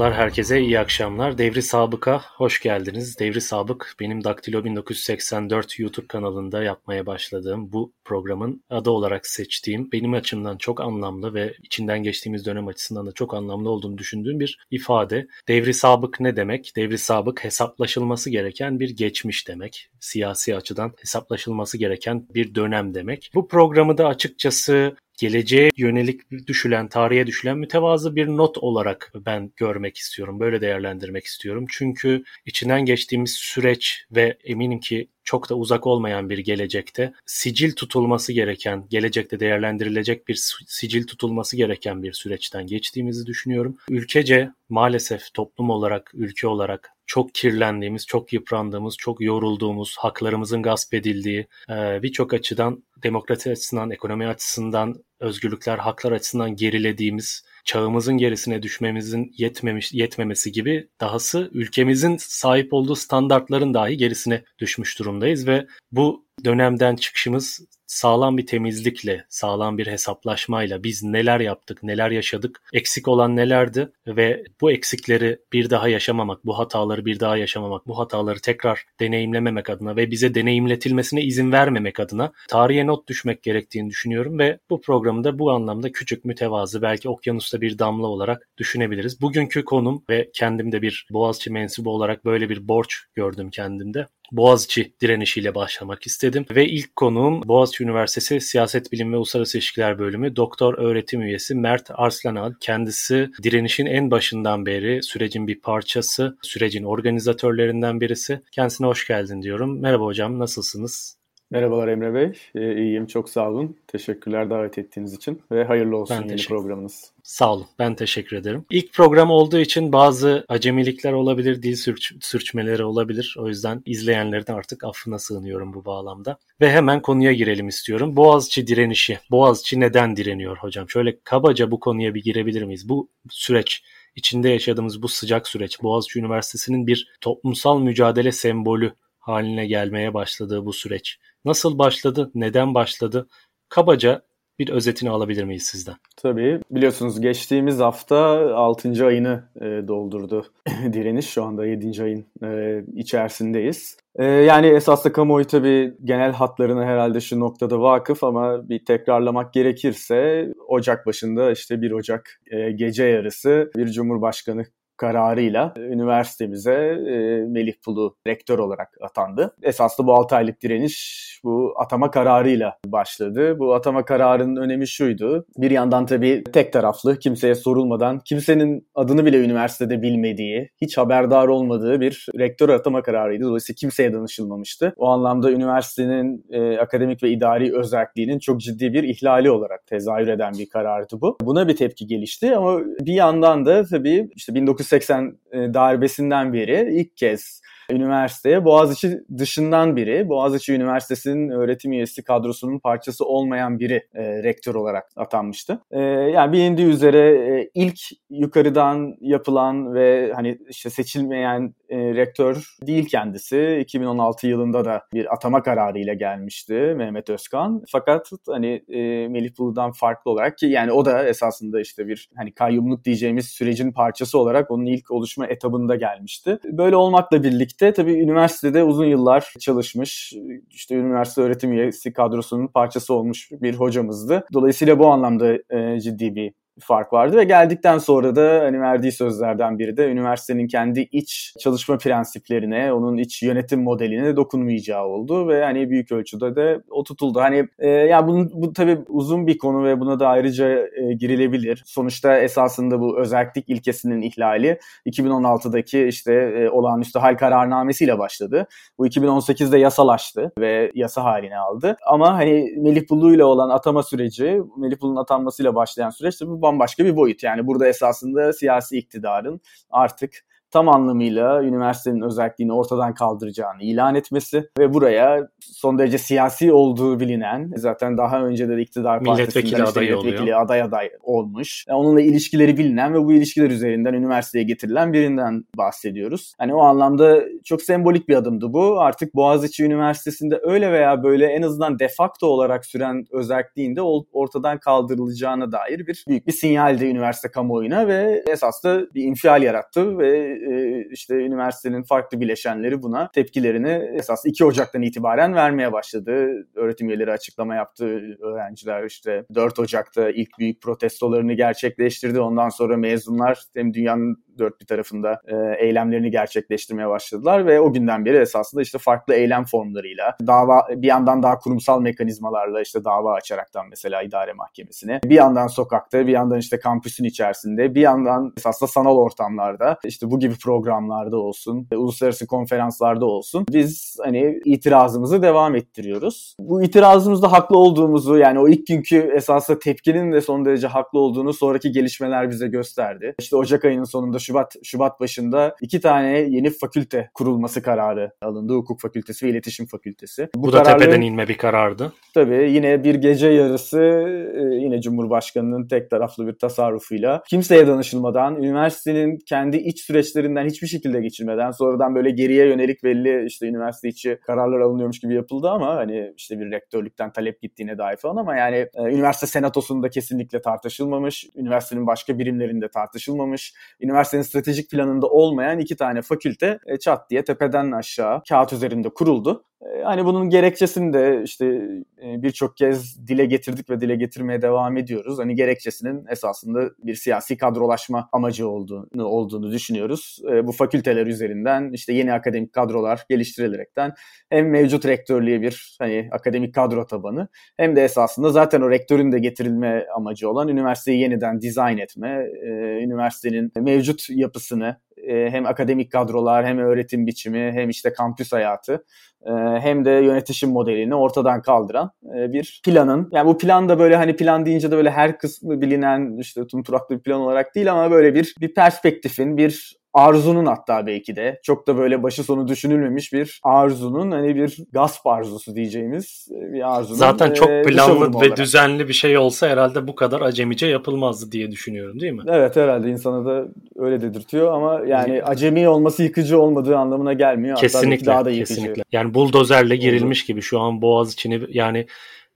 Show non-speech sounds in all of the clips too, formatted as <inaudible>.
Merhabalar herkese, iyi akşamlar. Devri Sabık'a hoş geldiniz. Devri Sabık, benim Daktilo 1984 YouTube kanalında yapmaya başladığım bu programın adı olarak seçtiğim, benim açımdan çok anlamlı ve içinden geçtiğimiz dönem açısından da çok anlamlı olduğunu düşündüğüm bir ifade. Devri Sabık ne demek? Devri Sabık hesaplaşılması gereken bir geçmiş demek. Siyasi açıdan hesaplaşılması gereken bir dönem demek. Bu programı da açıkçası geleceğe yönelik düşülen, tarihe düşülen mütevazı bir not olarak ben görmek istiyorum. Böyle değerlendirmek istiyorum. Çünkü içinden geçtiğimiz süreç ve eminim ki çok da uzak olmayan bir gelecekte sicil tutulması gereken, gelecekte değerlendirilecek bir sicil tutulması gereken bir süreçten geçtiğimizi düşünüyorum. Ülkece maalesef toplum olarak, ülke olarak çok kirlendiğimiz, çok yıprandığımız, çok yorulduğumuz, haklarımızın gasp edildiği, birçok açıdan demokrasi açısından, ekonomi açısından, özgürlükler, haklar açısından gerilediğimiz, çağımızın gerisine düşmemizin yetmemiş yetmemesi gibi dahası ülkemizin sahip olduğu standartların dahi gerisine düşmüş durumdayız ve bu dönemden çıkışımız sağlam bir temizlikle, sağlam bir hesaplaşmayla biz neler yaptık, neler yaşadık, eksik olan nelerdi ve bu eksikleri bir daha yaşamamak, bu hataları bir daha yaşamamak, bu hataları tekrar deneyimlememek adına ve bize deneyimletilmesine izin vermemek adına tarihe not düşmek gerektiğini düşünüyorum ve bu programı da bu anlamda küçük, mütevazı, belki okyanusta bir damla olarak düşünebiliriz. Bugünkü konum ve kendimde bir Boğaziçi mensubu olarak böyle bir borç gördüm kendimde. Boğaziçi direnişiyle başlamak istedim. Ve ilk konuğum Boğaziçi Üniversitesi Siyaset Bilimi ve Uluslararası İlişkiler Bölümü Doktor Öğretim Üyesi Mert Arslanal. Kendisi direnişin en başından beri sürecin bir parçası, sürecin organizatörlerinden birisi. Kendisine hoş geldin diyorum. Merhaba hocam, nasılsınız? Merhabalar Emre Bey. Ee, iyiyim, çok sağ olun. Teşekkürler davet ettiğiniz için ve hayırlı olsun ben yeni programınız. Sağ olun, ben teşekkür ederim. İlk program olduğu için bazı acemilikler olabilir, dil sürç sürçmeleri olabilir. O yüzden izleyenlerin artık affına sığınıyorum bu bağlamda. Ve hemen konuya girelim istiyorum. Boğaziçi direnişi. Boğaziçi neden direniyor hocam? Şöyle kabaca bu konuya bir girebilir miyiz? Bu süreç içinde yaşadığımız bu sıcak süreç Boğaziçi Üniversitesi'nin bir toplumsal mücadele sembolü haline gelmeye başladığı bu süreç. Nasıl başladı, neden başladı? Kabaca bir özetini alabilir miyiz sizden? Tabii. Biliyorsunuz geçtiğimiz hafta 6. ayını e, doldurdu <laughs> direniş. Şu anda 7. ayın e, içerisindeyiz. E, yani esaslı kamuoyu tabii genel hatlarına herhalde şu noktada vakıf ama bir tekrarlamak gerekirse Ocak başında işte 1 Ocak e, gece yarısı bir Cumhurbaşkanı kararıyla üniversitemize e, Melih Pulu rektör olarak atandı. Esaslı bu 6 aylık direniş bu atama kararıyla başladı. Bu atama kararının önemi şuydu. Bir yandan tabii tek taraflı, kimseye sorulmadan, kimsenin adını bile üniversitede bilmediği, hiç haberdar olmadığı bir rektör atama kararıydı. Dolayısıyla kimseye danışılmamıştı. O anlamda üniversitenin e, akademik ve idari özelliğinin çok ciddi bir ihlali olarak tezahür eden bir karardı bu. Buna bir tepki gelişti ama bir yandan da tabii işte 1980 e, darbesinden beri ilk kez üniversiteye Boğaziçi dışından biri, Boğaziçi Üniversitesi'nin öğretim üyesi kadrosunun parçası olmayan biri e, rektör olarak atanmıştı. E, yani bilindiği üzere e, ilk yukarıdan yapılan ve hani işte seçilmeyen e, rektör değil kendisi. 2016 yılında da bir atama kararı ile gelmişti Mehmet Özkan. Fakat hani e, Melih Bulu'dan farklı olarak ki yani o da esasında işte bir hani kayyumluk diyeceğimiz sürecin parçası olarak onun ilk oluşma etabında gelmişti. Böyle olmakla birlikte tabii üniversitede uzun yıllar çalışmış, işte üniversite öğretim üyesi kadrosunun parçası olmuş bir hocamızdı. Dolayısıyla bu anlamda e, ciddi bir fark vardı ve geldikten sonra da hani verdiği sözlerden biri de üniversitenin kendi iç çalışma prensiplerine, onun iç yönetim modeline dokunmayacağı oldu ve hani büyük ölçüde de o tutuldu. Hani e, yani bunun, bu tabii uzun bir konu ve buna da ayrıca e, girilebilir. Sonuçta esasında bu özellik ilkesinin ihlali 2016'daki işte e, olağanüstü hal kararnamesiyle başladı. Bu 2018'de yasalaştı ve yasa haline aldı. Ama hani Melih Bulu ile olan atama süreci, Melih Bulu'nun atanmasıyla başlayan süreç tabii bambaşka bir boyut. Yani burada esasında siyasi iktidarın artık tam anlamıyla üniversitenin özelliğini ortadan kaldıracağını ilan etmesi ve buraya son derece siyasi olduğu bilinen zaten daha önce de iktidar milletvekili partisinden işte milletvekili oluyor. aday aday olmuş. Yani onunla ilişkileri bilinen ve bu ilişkiler üzerinden üniversiteye getirilen birinden bahsediyoruz. Hani o anlamda çok sembolik bir adımdı bu. Artık Boğaziçi Üniversitesi'nde öyle veya böyle en azından de facto olarak süren özelliğinde ortadan kaldırılacağına dair bir büyük bir sinyaldi üniversite kamuoyuna ve esas da bir infial yarattı ve e, işte üniversitenin farklı bileşenleri buna tepkilerini esas 2 Ocak'tan itibaren vermeye başladı. Öğretim üyeleri açıklama yaptı. Öğrenciler işte 4 Ocak'ta ilk büyük protestolarını gerçekleştirdi. Ondan sonra mezunlar hem dünyanın dört bir tarafında e, eylemlerini gerçekleştirmeye başladılar ve o günden beri esasında işte farklı eylem formlarıyla dava bir yandan daha kurumsal mekanizmalarla işte dava açaraktan mesela idare mahkemesine bir yandan sokakta bir yandan işte kampüsün içerisinde bir yandan esasında sanal ortamlarda işte bu gibi programlarda olsun uluslararası konferanslarda olsun biz hani itirazımızı devam ettiriyoruz. Bu itirazımızda haklı olduğumuzu yani o ilk günkü esasında tepkinin de son derece haklı olduğunu sonraki gelişmeler bize gösterdi. İşte Ocak ayının sonunda Şubat Şubat başında iki tane yeni fakülte kurulması kararı alındı. Hukuk Fakültesi ve İletişim Fakültesi. Bu, Bu da tepeden inme bir karardı. Tabii yine bir gece yarısı e, yine Cumhurbaşkanı'nın tek taraflı bir tasarrufuyla kimseye danışılmadan, üniversitenin kendi iç süreçlerinden hiçbir şekilde geçirmeden sonradan böyle geriye yönelik belli işte üniversite içi kararlar alınıyormuş gibi yapıldı ama hani işte bir rektörlükten talep gittiğine dair falan ama yani e, üniversite senatosunda kesinlikle tartışılmamış, üniversitenin başka birimlerinde tartışılmamış, üniversitenin üniversitenin stratejik planında olmayan iki tane fakülte e, çat diye tepeden aşağı kağıt üzerinde kuruldu. E, hani bunun gerekçesini de işte e, birçok kez dile getirdik ve dile getirmeye devam ediyoruz. Hani gerekçesinin esasında bir siyasi kadrolaşma amacı olduğunu olduğunu düşünüyoruz. Bu fakülteler üzerinden işte yeni akademik kadrolar geliştirilerekten hem mevcut rektörlüğe bir hani akademik kadro tabanı hem de esasında zaten o rektörün de getirilme amacı olan üniversiteyi yeniden dizayn etme, üniversitenin mevcut yapısını hem akademik kadrolar hem öğretim biçimi hem işte kampüs hayatı hem de yönetişim modelini ortadan kaldıran bir planın yani bu plan da böyle hani plan deyince de böyle her kısmı bilinen işte tumturaklı bir plan olarak değil ama böyle bir bir perspektifin bir arzunun hatta belki de çok da böyle başı sonu düşünülmemiş bir arzunun hani bir gasp arzusu diyeceğimiz e, bir arzunun. Zaten çok e, planlı ve olarak. düzenli bir şey olsa herhalde bu kadar acemice yapılmazdı diye düşünüyorum değil mi? Evet herhalde insana da öyle dedirtiyor ama yani acemi olması yıkıcı olmadığı anlamına gelmiyor. Kesinlikle. Hatta daha da yıkıcı. Kesinlikle. Yani buldozerle girilmiş gibi şu an Boğaz içini yani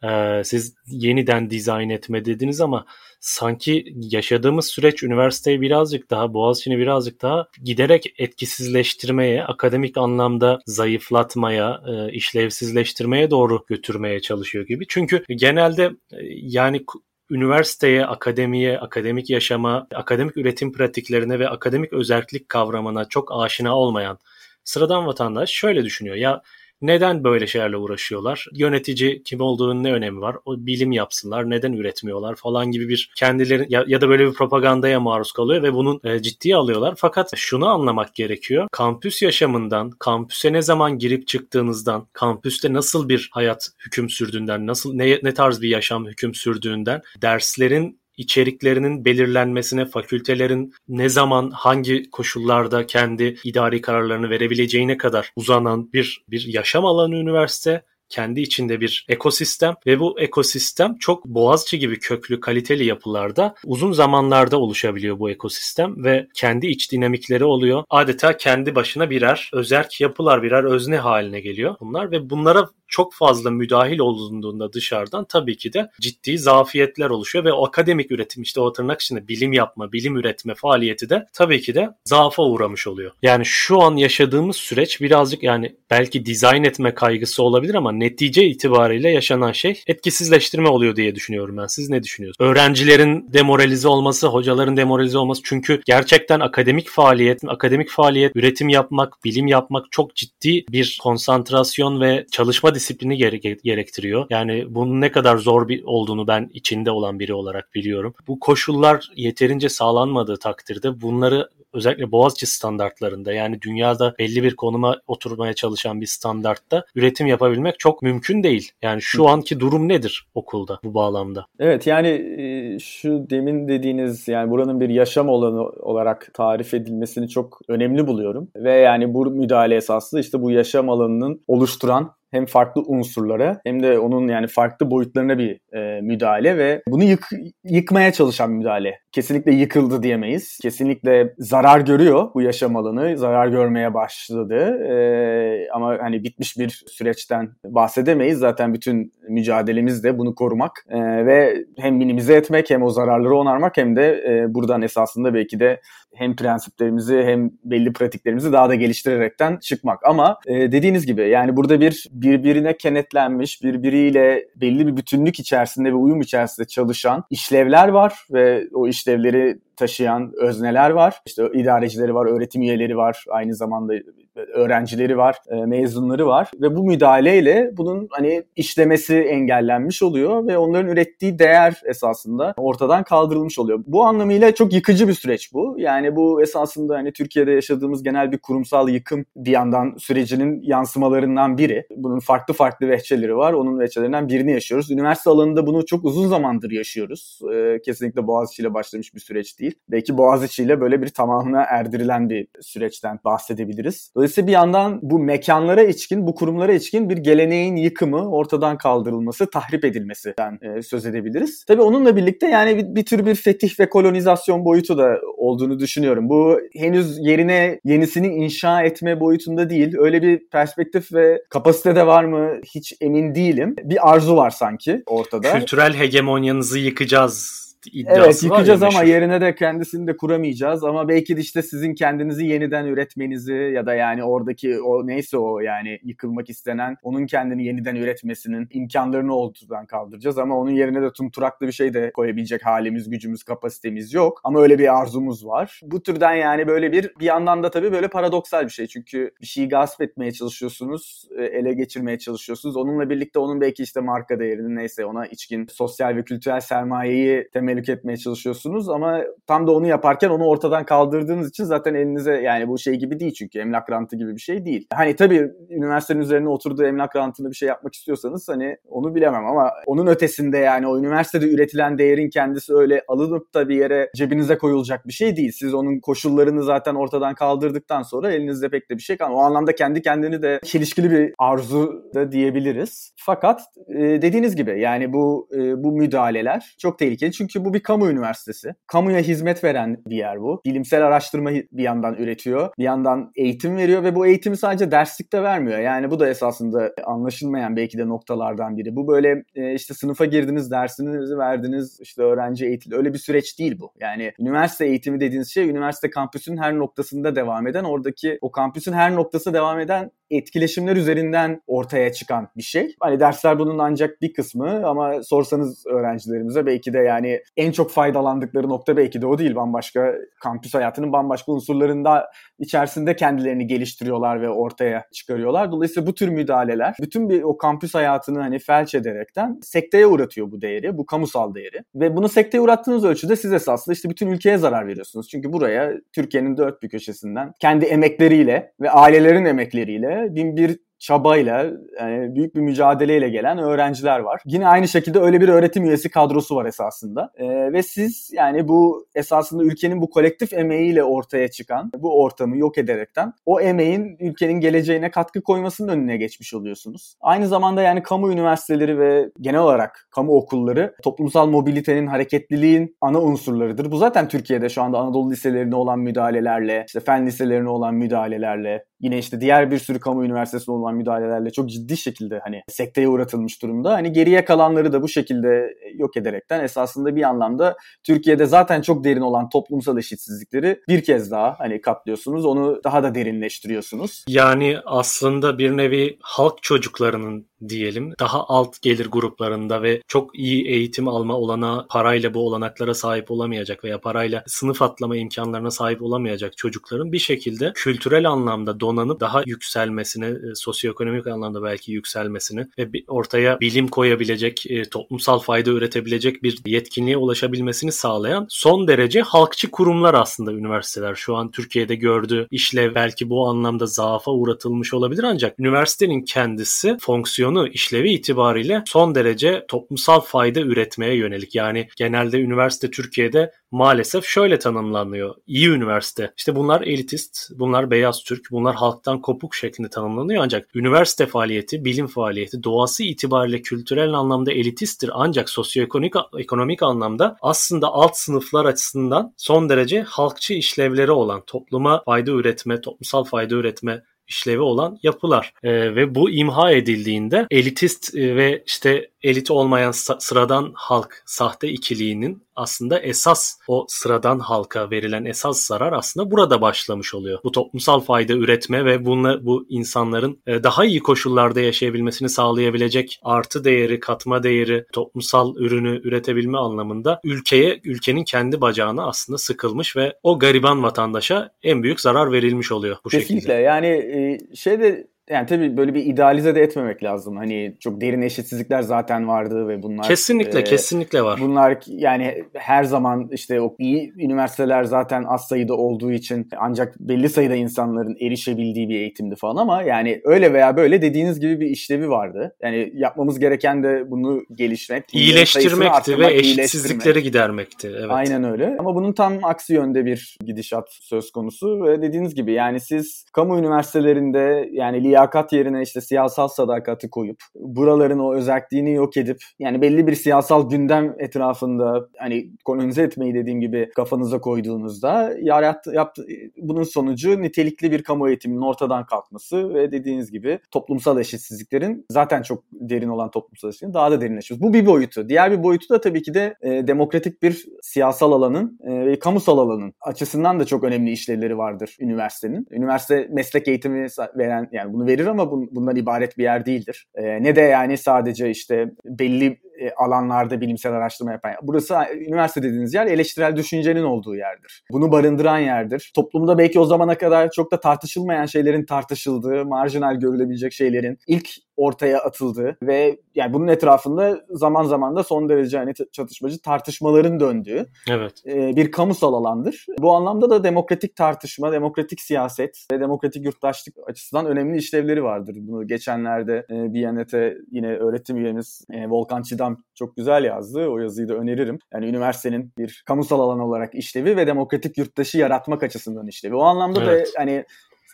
e, siz yeniden dizayn etme dediniz ama sanki yaşadığımız süreç üniversiteyi birazcık daha, Boğaziçi'ni birazcık daha giderek etkisizleştirmeye, akademik anlamda zayıflatmaya, e, işlevsizleştirmeye doğru götürmeye çalışıyor gibi. Çünkü genelde e, yani üniversiteye, akademiye, akademik yaşama, akademik üretim pratiklerine ve akademik özellik kavramına çok aşina olmayan sıradan vatandaş şöyle düşünüyor. Ya neden böyle şeylerle uğraşıyorlar? Yönetici kim olduğunun ne önemi var? O bilim yapsınlar, neden üretmiyorlar falan gibi bir kendileri ya, ya da böyle bir propagandaya maruz kalıyor ve bunun e, ciddiye alıyorlar. Fakat şunu anlamak gerekiyor. Kampüs yaşamından, kampüse ne zaman girip çıktığınızdan, kampüste nasıl bir hayat hüküm sürdüğünden, nasıl ne, ne tarz bir yaşam hüküm sürdüğünden, derslerin içeriklerinin belirlenmesine, fakültelerin ne zaman, hangi koşullarda kendi idari kararlarını verebileceğine kadar uzanan bir bir yaşam alanı üniversite kendi içinde bir ekosistem ve bu ekosistem çok Boğaziçi gibi köklü kaliteli yapılarda uzun zamanlarda oluşabiliyor bu ekosistem ve kendi iç dinamikleri oluyor. Adeta kendi başına birer özerk yapılar, birer özne haline geliyor bunlar ve bunlara çok fazla müdahil olduğunda dışarıdan tabii ki de ciddi zafiyetler oluşuyor ve o akademik üretim işte o tırnak içinde bilim yapma, bilim üretme faaliyeti de tabii ki de zaafa uğramış oluyor. Yani şu an yaşadığımız süreç birazcık yani belki dizayn etme kaygısı olabilir ama netice itibariyle yaşanan şey etkisizleştirme oluyor diye düşünüyorum ben. Siz ne düşünüyorsunuz? Öğrencilerin demoralize olması, hocaların demoralize olması çünkü gerçekten akademik faaliyet, akademik faaliyet, üretim yapmak, bilim yapmak çok ciddi bir konsantrasyon ve çalışma disiplini gerektiriyor. Yani bunun ne kadar zor bir olduğunu ben içinde olan biri olarak biliyorum. Bu koşullar yeterince sağlanmadığı takdirde bunları özellikle Boğaziçi standartlarında yani dünyada belli bir konuma oturmaya çalışan bir standartta üretim yapabilmek çok mümkün değil. Yani şu anki durum nedir okulda bu bağlamda? Evet yani e, şu demin dediğiniz yani buranın bir yaşam alanı olarak tarif edilmesini çok önemli buluyorum. Ve yani bu müdahale esaslı işte bu yaşam alanının oluşturan hem farklı unsurlara hem de onun yani farklı boyutlarına bir e, müdahale ve bunu yık, yıkmaya çalışan müdahale. Kesinlikle yıkıldı diyemeyiz. Kesinlikle zarar görüyor bu yaşam alanı. Zarar görmeye başladı. E, ama hani bitmiş bir süreçten bahsedemeyiz. Zaten bütün mücadelemiz de bunu korumak e, ve hem minimize etmek hem o zararları onarmak hem de e, buradan esasında belki de hem prensiplerimizi hem belli pratiklerimizi daha da geliştirerekten çıkmak. Ama e, dediğiniz gibi yani burada bir birbirine kenetlenmiş, birbiriyle belli bir bütünlük içerisinde ve uyum içerisinde çalışan işlevler var ve o işlevleri taşıyan özneler var. İşte idarecileri var, öğretim üyeleri var, aynı zamanda öğrencileri var, e, mezunları var ve bu müdahaleyle bunun hani işlemesi engellenmiş oluyor ve onların ürettiği değer esasında ortadan kaldırılmış oluyor. Bu anlamıyla çok yıkıcı bir süreç bu. Yani bu esasında hani Türkiye'de yaşadığımız genel bir kurumsal yıkım bir yandan sürecinin yansımalarından biri. Bunun farklı farklı vehçeleri var. Onun vehçelerinden birini yaşıyoruz. Üniversite alanında bunu çok uzun zamandır yaşıyoruz. E, kesinlikle Boğaziçi ile başlamış bir süreç değil. Belki Boğaziçi ile böyle bir tamamına erdirilen bir süreçten bahsedebiliriz. Dolayısıyla bir yandan bu mekanlara içkin, bu kurumlara içkin bir geleneğin yıkımı, ortadan kaldırılması, tahrip edilmesinden e, söz edebiliriz. Tabii onunla birlikte yani bir, bir tür bir fetih ve kolonizasyon boyutu da olduğunu düşünüyorum. Bu henüz yerine yenisini inşa etme boyutunda değil. Öyle bir perspektif ve kapasite de var mı hiç emin değilim. Bir arzu var sanki ortada. Kültürel hegemonyanızı yıkacağız iddiası evet, yıkacağız var ya ama meşhur. yerine de kendisini de kuramayacağız ama belki de işte sizin kendinizi yeniden üretmenizi ya da yani oradaki o neyse o yani yıkılmak istenen onun kendini yeniden üretmesinin imkanlarını ortadan kaldıracağız ama onun yerine de tumturaklı bir şey de koyabilecek halimiz, gücümüz, kapasitemiz yok ama öyle bir arzumuz var. Bu türden yani böyle bir bir yandan da tabii böyle paradoksal bir şey çünkü bir şeyi gasp etmeye çalışıyorsunuz, e, ele geçirmeye çalışıyorsunuz. Onunla birlikte onun belki işte marka değerini neyse ona içkin sosyal ve kültürel sermayeyi temel melük etmeye çalışıyorsunuz ama tam da onu yaparken onu ortadan kaldırdığınız için zaten elinize yani bu şey gibi değil çünkü emlak rantı gibi bir şey değil. Hani tabii üniversitenin üzerine oturduğu emlak rantında bir şey yapmak istiyorsanız hani onu bilemem ama onun ötesinde yani o üniversitede üretilen değerin kendisi öyle alınıp da bir yere cebinize koyulacak bir şey değil. Siz onun koşullarını zaten ortadan kaldırdıktan sonra elinizde pek de bir şey kalmıyor. O anlamda kendi kendini de çelişkili bir arzu da diyebiliriz. Fakat dediğiniz gibi yani bu bu müdahaleler çok tehlikeli çünkü bu bir kamu üniversitesi. Kamuya hizmet veren bir yer bu. Bilimsel araştırma bir yandan üretiyor. Bir yandan eğitim veriyor ve bu eğitimi sadece derslikte vermiyor. Yani bu da esasında anlaşılmayan belki de noktalardan biri. Bu böyle e, işte sınıfa girdiniz, dersinizi verdiniz, işte öğrenci eğitildi. Öyle bir süreç değil bu. Yani üniversite eğitimi dediğiniz şey üniversite kampüsünün her noktasında devam eden, oradaki o kampüsün her noktası devam eden etkileşimler üzerinden ortaya çıkan bir şey. Hani dersler bunun ancak bir kısmı ama sorsanız öğrencilerimize belki de yani en çok faydalandıkları nokta belki de o değil. Bambaşka kampüs hayatının bambaşka unsurlarında içerisinde kendilerini geliştiriyorlar ve ortaya çıkarıyorlar. Dolayısıyla bu tür müdahaleler bütün bir o kampüs hayatını hani felç ederekten sekteye uğratıyor bu değeri, bu kamusal değeri. Ve bunu sekteye uğrattığınız ölçüde siz esasında işte bütün ülkeye zarar veriyorsunuz. Çünkü buraya Türkiye'nin dört bir köşesinden kendi emekleriyle ve ailelerin emekleriyle bin bir çabayla, yani büyük bir mücadeleyle gelen öğrenciler var. Yine aynı şekilde öyle bir öğretim üyesi kadrosu var esasında. E, ve siz yani bu esasında ülkenin bu kolektif emeğiyle ortaya çıkan bu ortamı yok ederekten o emeğin ülkenin geleceğine katkı koymasının önüne geçmiş oluyorsunuz. Aynı zamanda yani kamu üniversiteleri ve genel olarak kamu okulları toplumsal mobilitenin, hareketliliğin ana unsurlarıdır. Bu zaten Türkiye'de şu anda Anadolu liselerine olan müdahalelerle, işte fen liselerine olan müdahalelerle, yine işte diğer bir sürü kamu üniversitesine olan müdahalelerle çok ciddi şekilde hani sekteye uğratılmış durumda. Hani geriye kalanları da bu şekilde yok ederekten esasında bir anlamda Türkiye'de zaten çok derin olan toplumsal eşitsizlikleri bir kez daha hani katlıyorsunuz. Onu daha da derinleştiriyorsunuz. Yani aslında bir nevi halk çocuklarının diyelim daha alt gelir gruplarında ve çok iyi eğitim alma olana parayla bu olanaklara sahip olamayacak veya parayla sınıf atlama imkanlarına sahip olamayacak çocukların bir şekilde kültürel anlamda donanıp daha yükselmesini, e, sosyoekonomik anlamda belki yükselmesini ve ortaya bilim koyabilecek, e, toplumsal fayda üretebilecek bir yetkinliğe ulaşabilmesini sağlayan son derece halkçı kurumlar aslında üniversiteler. Şu an Türkiye'de gördüğü işlev belki bu anlamda zaafa uğratılmış olabilir ancak üniversitenin kendisi fonksiyonu, işlevi itibariyle son derece toplumsal fayda üretmeye yönelik. Yani genelde üniversite Türkiye'de maalesef şöyle tanımlanıyor. İyi üniversite. İşte bunlar elitist, bunlar beyaz Türk, bunlar halktan kopuk şeklinde tanımlanıyor ancak üniversite faaliyeti, bilim faaliyeti doğası itibariyle kültürel anlamda elitisttir ancak sosyoekonomik ekonomik anlamda aslında alt sınıflar açısından son derece halkçı işlevleri olan topluma fayda üretme, toplumsal fayda üretme işlevi olan yapılar. E, ve bu imha edildiğinde elitist e, ve işte elit olmayan sıradan halk sahte ikiliğinin aslında esas o sıradan halka verilen esas zarar aslında burada başlamış oluyor. Bu toplumsal fayda üretme ve bunla, bu insanların e, daha iyi koşullarda yaşayabilmesini sağlayabilecek artı değeri, katma değeri, toplumsal ürünü üretebilme anlamında ülkeye, ülkenin kendi bacağına aslında sıkılmış ve o gariban vatandaşa en büyük zarar verilmiş oluyor bu Kesinlikle. şekilde. Yani e, şeyde yani tabii böyle bir idealize de etmemek lazım. Hani çok derin eşitsizlikler zaten vardı ve bunlar kesinlikle e, kesinlikle var. Bunlar yani her zaman işte o iyi üniversiteler zaten az sayıda olduğu için ancak belli sayıda insanların erişebildiği bir eğitimdi falan ama yani öyle veya böyle dediğiniz gibi bir işlevi vardı. Yani yapmamız gereken de bunu gelişmek, iyileştirmekti ve eşitsizlikleri gidermekti. Evet. Aynen öyle. Ama bunun tam aksi yönde bir gidişat söz konusu ve dediğiniz gibi yani siz kamu üniversitelerinde yani liyakat yerine işte siyasal sadakati koyup buraların o özelliğini yok edip yani belli bir siyasal gündem etrafında hani kolonize etmeyi dediğim gibi kafanıza koyduğunuzda yarat, yaptı, bunun sonucu nitelikli bir kamu eğitiminin ortadan kalkması ve dediğiniz gibi toplumsal eşitsizliklerin zaten çok derin olan toplumsal eşitsizliklerin daha da derinleşmesi. Bu bir boyutu. Diğer bir boyutu da tabii ki de e, demokratik bir siyasal alanın e, ve kamusal alanın açısından da çok önemli işlevleri vardır üniversitenin. Üniversite meslek eğitimi veren yani bunu verir ama bun, bundan ibaret bir yer değildir. E, ne de yani sadece işte belli e, alanlarda bilimsel araştırma yapan. Burası üniversite dediğiniz yer eleştirel düşüncenin olduğu yerdir. Bunu barındıran yerdir. Toplumda belki o zamana kadar çok da tartışılmayan şeylerin tartışıldığı, marjinal görülebilecek şeylerin ilk ortaya atıldığı ve yani bunun etrafında zaman zaman da son derece hani çatışmacı tartışmaların döndüğü evet. e, bir kamusal alandır. Bu anlamda da demokratik tartışma, demokratik siyaset ve demokratik yurttaşlık açısından önemli işlevleri vardır. Bunu geçenlerde e, Biyanet'e yine öğretim üyemiz e, Volkan Çidam çok güzel yazdı. O yazıyı da öneririm. Yani üniversitenin bir kamusal alan olarak işlevi ve demokratik yurttaşı yaratmak açısından işlevi. O anlamda evet. da hani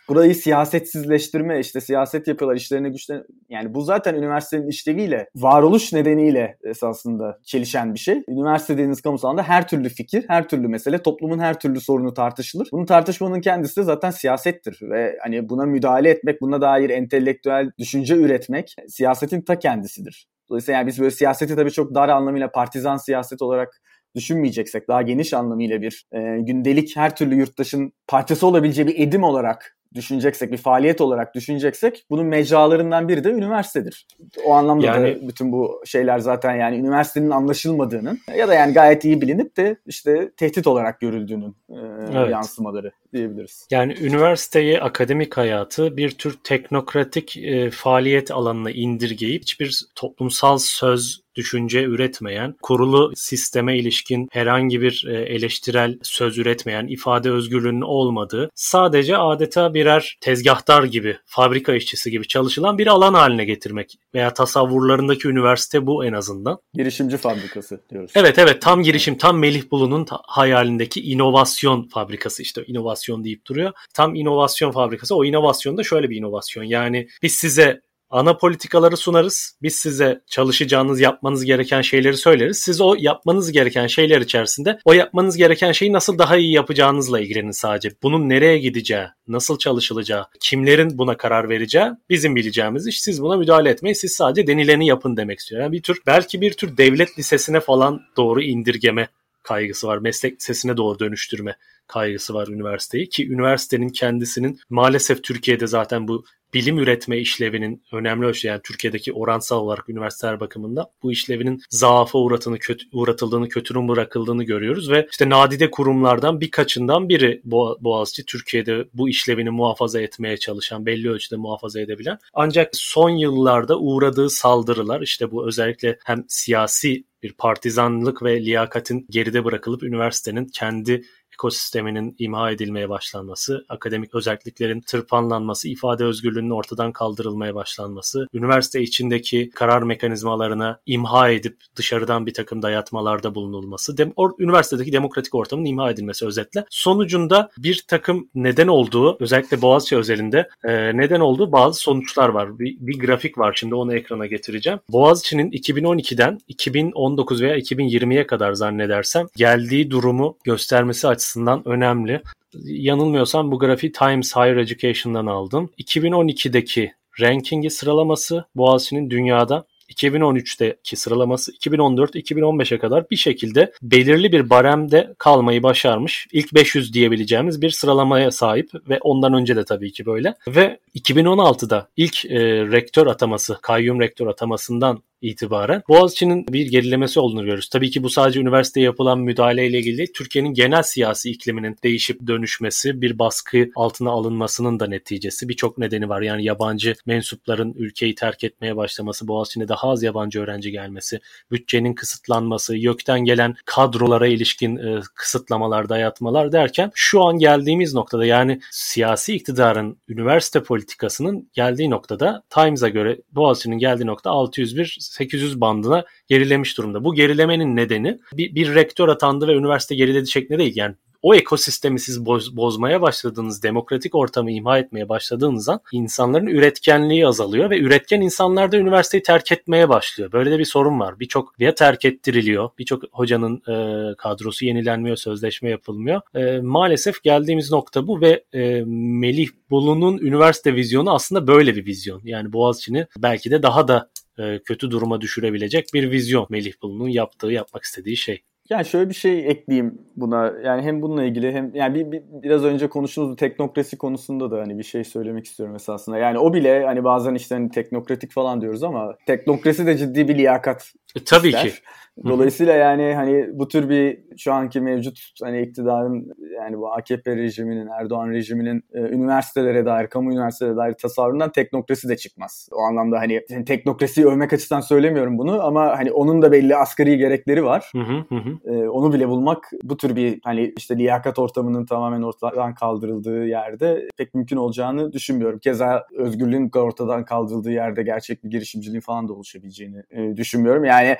burayı siyasetsizleştirme işte siyaset yapıyorlar işlerini güçlen yani bu zaten üniversitenin işleviyle varoluş nedeniyle esasında çelişen bir şey. Üniversite dediğiniz kamusal alanda her türlü fikir, her türlü mesele, toplumun her türlü sorunu tartışılır. Bunun tartışmanın kendisi de zaten siyasettir ve hani buna müdahale etmek, buna dair entelektüel düşünce üretmek siyasetin ta kendisidir. Dolayısıyla yani biz böyle siyaseti tabii çok dar anlamıyla partizan siyaset olarak düşünmeyeceksek daha geniş anlamıyla bir e, gündelik her türlü yurttaşın parçası olabileceği bir edim olarak düşüneceksek, bir faaliyet olarak düşüneceksek bunun mecralarından biri de üniversitedir. O anlamda yani, da bütün bu şeyler zaten yani üniversitenin anlaşılmadığının ya da yani gayet iyi bilinip de işte tehdit olarak görüldüğünün e, evet. yansımaları diyebiliriz. Yani üniversiteyi, akademik hayatı bir tür teknokratik e, faaliyet alanına indirgeyip hiçbir toplumsal söz düşünce üretmeyen, kurulu sisteme ilişkin herhangi bir e, eleştirel söz üretmeyen, ifade özgürlüğünün olmadığı, sadece adeta birer tezgahtar gibi, fabrika işçisi gibi çalışılan bir alan haline getirmek veya tasavvurlarındaki üniversite bu en azından. Girişimci fabrikası diyoruz. Evet evet tam girişim, tam Melih Bulu'nun hayalindeki inovasyon fabrikası işte inovasyon deyip duruyor. Tam inovasyon fabrikası. O inovasyon da şöyle bir inovasyon. Yani biz size ana politikaları sunarız. Biz size çalışacağınız, yapmanız gereken şeyleri söyleriz. Siz o yapmanız gereken şeyler içerisinde o yapmanız gereken şeyi nasıl daha iyi yapacağınızla ilgilenin sadece. Bunun nereye gideceği, nasıl çalışılacağı, kimlerin buna karar vereceği bizim bileceğimiz iş. Siz buna müdahale etmeyin. Siz sadece denileni yapın demek istiyor. Yani bir tür belki bir tür devlet lisesine falan doğru indirgeme kaygısı var. Meslek lisesine doğru dönüştürme kaygısı var üniversiteyi ki üniversitenin kendisinin maalesef Türkiye'de zaten bu bilim üretme işlevinin önemli ölçüde yani Türkiye'deki oransal olarak üniversiteler bakımında bu işlevinin zaafa uğratını, kötü, uğratıldığını, kötürüm bırakıldığını görüyoruz ve işte nadide kurumlardan birkaçından biri Boğaziçi Türkiye'de bu işlevini muhafaza etmeye çalışan, belli ölçüde muhafaza edebilen. Ancak son yıllarda uğradığı saldırılar işte bu özellikle hem siyasi bir partizanlık ve liyakatin geride bırakılıp üniversitenin kendi ekosisteminin imha edilmeye başlanması, akademik özelliklerin tırpanlanması, ifade özgürlüğünün ortadan kaldırılmaya başlanması, üniversite içindeki karar mekanizmalarına imha edip dışarıdan bir takım dayatmalarda bulunulması, dem or, üniversitedeki demokratik ortamın imha edilmesi özetle. Sonucunda bir takım neden olduğu, özellikle Boğaziçi özelinde e, neden olduğu bazı sonuçlar var. Bir, bir grafik var şimdi onu ekrana getireceğim. Boğaziçi'nin 2012'den 2019 veya 2020'ye kadar zannedersem geldiği durumu göstermesi açısından açısından önemli. Yanılmıyorsam bu grafiği Times Higher Education'dan aldım. 2012'deki rankingi sıralaması Boğaziçi'nin dünyada 2013'teki sıralaması 2014-2015'e kadar bir şekilde belirli bir baremde kalmayı başarmış. İlk 500 diyebileceğimiz bir sıralamaya sahip ve ondan önce de tabii ki böyle. Ve 2016'da ilk e, rektör ataması, kayyum rektör atamasından itibaren Boğaziçi'nin bir gerilemesi olduğunu görüyoruz. Tabii ki bu sadece üniversiteye yapılan müdahaleyle ilgili Türkiye'nin genel siyasi ikliminin değişip dönüşmesi, bir baskı altına alınmasının da neticesi. Birçok nedeni var. Yani yabancı mensupların ülkeyi terk etmeye başlaması, Boğaziçi'ne daha az yabancı öğrenci gelmesi, bütçenin kısıtlanması, YÖK'ten gelen kadrolara ilişkin e, kısıtlamalar, dayatmalar derken şu an geldiğimiz noktada yani siyasi iktidarın üniversite politikasının geldiği noktada Times'a göre Boğaziçi'nin geldiği nokta 601 800 bandına gerilemiş durumda. Bu gerilemenin nedeni bir, bir rektör atandı ve üniversite geriledi şeklinde değil. Yani o ekosistemi siz boz, bozmaya başladığınız, demokratik ortamı imha etmeye başladığınızdan insanların üretkenliği azalıyor ve üretken insanlar da üniversiteyi terk etmeye başlıyor. Böyle de bir sorun var. Birçok ya terk ettiriliyor, birçok hocanın e, kadrosu yenilenmiyor, sözleşme yapılmıyor. E, maalesef geldiğimiz nokta bu ve e, Melih Bulu'nun üniversite vizyonu aslında böyle bir vizyon. Yani Boğaziçi'ni belki de daha da e, kötü duruma düşürebilecek bir vizyon Melih Bulu'nun yaptığı, yapmak istediği şey. Yani şöyle bir şey ekleyeyim buna. Yani hem bununla ilgili hem yani bir, bir biraz önce konuştuğumuz teknokrasi konusunda da hani bir şey söylemek istiyorum esasında. Yani o bile hani bazen işte hani teknokratik falan diyoruz ama teknokrasi de ciddi bir liyakat. E, tabii ister. ki. Dolayısıyla yani hani bu tür bir şu anki mevcut hani iktidarın yani bu AKP rejiminin, Erdoğan rejiminin e, üniversitelere dair, kamu üniversitelere dair tasarrufundan teknokrasi de çıkmaz. O anlamda hani teknokrasiyi övmek açısından söylemiyorum bunu ama hani onun da belli asgari gerekleri var. Hı hı hı. E, onu bile bulmak bu tür bir hani işte liyakat ortamının tamamen ortadan kaldırıldığı yerde pek mümkün olacağını düşünmüyorum. Keza özgürlüğün ortadan kaldırıldığı yerde gerçek bir girişimciliğin falan da oluşabileceğini e, düşünmüyorum. Yani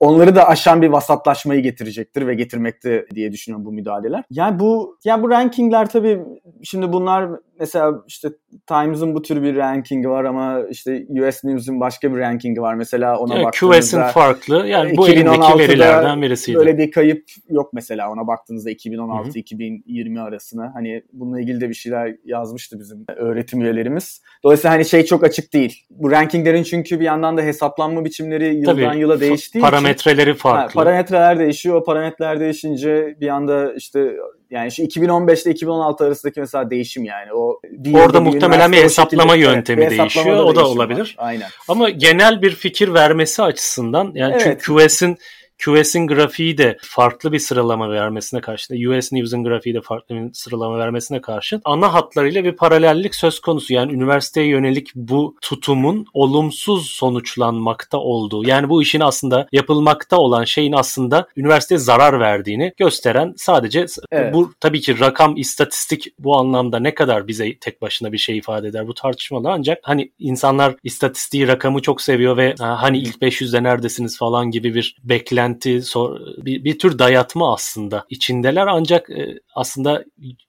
onları da aşan bir vasatlaşmayı getirecektir ve getirmekte diye düşünüyorum bu müdahaleler. Yani bu yani bu rankingler tabii şimdi bunlar mesela işte Times'ın bu tür bir rankingi var ama işte US News'un başka bir rankingi var. Mesela ona yani baktığınızda QS'in farklı. Yani bu elindeki verilerden birisiydi. Böyle bir kayıp yok mesela ona baktığınızda 2016-2020 arasına. Hani bununla ilgili de bir şeyler yazmıştı bizim öğretim üyelerimiz. Dolayısıyla hani şey çok açık değil. Bu rankinglerin çünkü bir yandan da hesaplanma biçimleri yıldan Tabii, yıla değiştiği parametreleri için, farklı. Ha, parametreler değişiyor. O parametreler değişince bir anda işte yani şu 2015 ile 2016 arasındaki mesela değişim yani. O bir Orada muhtemelen bir hesaplama yöntemi evet, değişiyor. O da olabilir. Var. Aynen. Ama genel bir fikir vermesi açısından yani evet. çünkü QS'in QS'in grafiği de farklı bir sıralama vermesine karşın, US News'un grafiği de farklı bir sıralama vermesine karşın ana hatlarıyla bir paralellik söz konusu. Yani üniversiteye yönelik bu tutumun olumsuz sonuçlanmakta olduğu. Yani bu işin aslında yapılmakta olan şeyin aslında üniversiteye zarar verdiğini gösteren sadece evet. bu tabii ki rakam, istatistik bu anlamda ne kadar bize tek başına bir şey ifade eder bu tartışmalı ancak hani insanlar istatistiği, rakamı çok seviyor ve hani ilk 500'de neredesiniz falan gibi bir beklenti beklenti, bir, bir tür dayatma aslında içindeler ancak e, aslında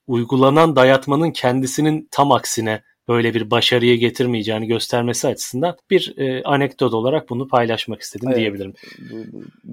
uygulanan dayatmanın kendisinin tam aksine böyle bir başarıya getirmeyeceğini göstermesi açısından bir e, anekdot olarak bunu paylaşmak istedim evet, diyebilirim.